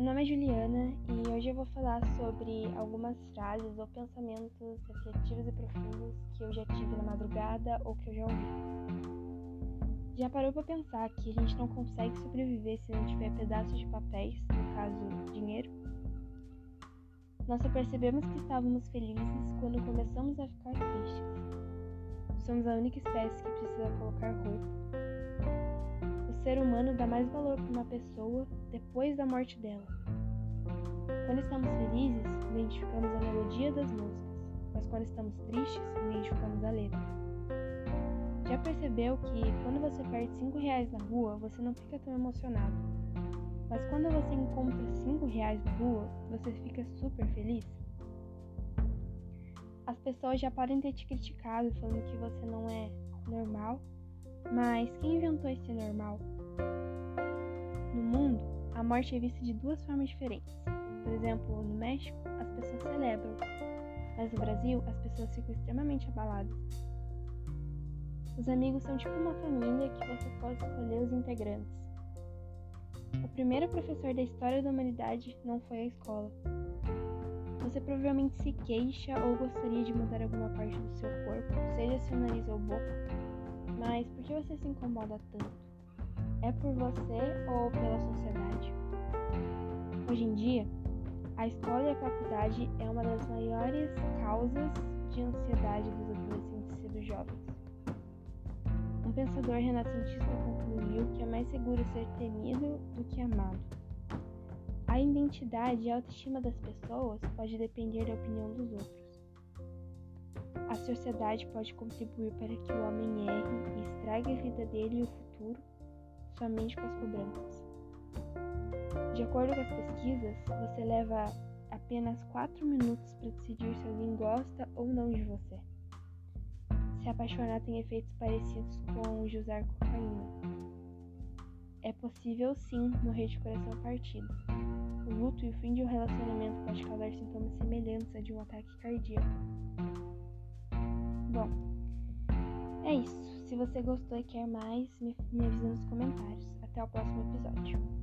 Meu nome é Juliana e hoje eu vou falar sobre algumas frases ou pensamentos refletivos e profundos que eu já tive na madrugada ou que eu já ouvi. Já parou para pensar que a gente não consegue sobreviver se não tiver pedaços de papéis, no caso, dinheiro? Nós só percebemos que estávamos felizes quando começamos a ficar tristes. Somos a única espécie que precisa colocar roupa humano dá mais valor para uma pessoa depois da morte dela. Quando estamos felizes, identificamos a melodia das músicas, mas quando estamos tristes, identificamos a letra. Já percebeu que quando você perde 5 reais na rua, você não fica tão emocionado. Mas quando você encontra 5 reais na rua, você fica super feliz? As pessoas já podem ter te criticado falando que você não é normal mas quem inventou esse normal? No mundo, a morte é vista de duas formas diferentes. Por exemplo, no México, as pessoas celebram, mas no Brasil, as pessoas ficam extremamente abaladas. Os amigos são tipo uma família que você pode escolher os integrantes. O primeiro professor da história da humanidade não foi a escola. Você provavelmente se queixa ou gostaria de mudar alguma parte do seu corpo, seja seu nariz ou boca, mas por que você se incomoda tanto? É por você ou pela sociedade? Hoje em dia, a escola e a faculdade é uma das maiores causas de ansiedade dos adolescentes e dos jovens. Um pensador renascentista concluiu que é mais seguro ser temido do que amado. A identidade e a autoestima das pessoas pode depender da opinião dos outros. A sociedade pode contribuir para que o homem erre e estrague a vida dele e o futuro somente com as cobranças. De acordo com as pesquisas, você leva apenas 4 minutos para decidir se alguém gosta ou não de você. Se apaixonar tem efeitos parecidos com o de usar cocaína. É possível sim morrer de coração partido. O luto e o fim de um relacionamento pode causar sintomas semelhantes a de um ataque cardíaco. Bom, é isso. Se você gostou e quer mais, me, me avisa nos comentários. Até o próximo episódio.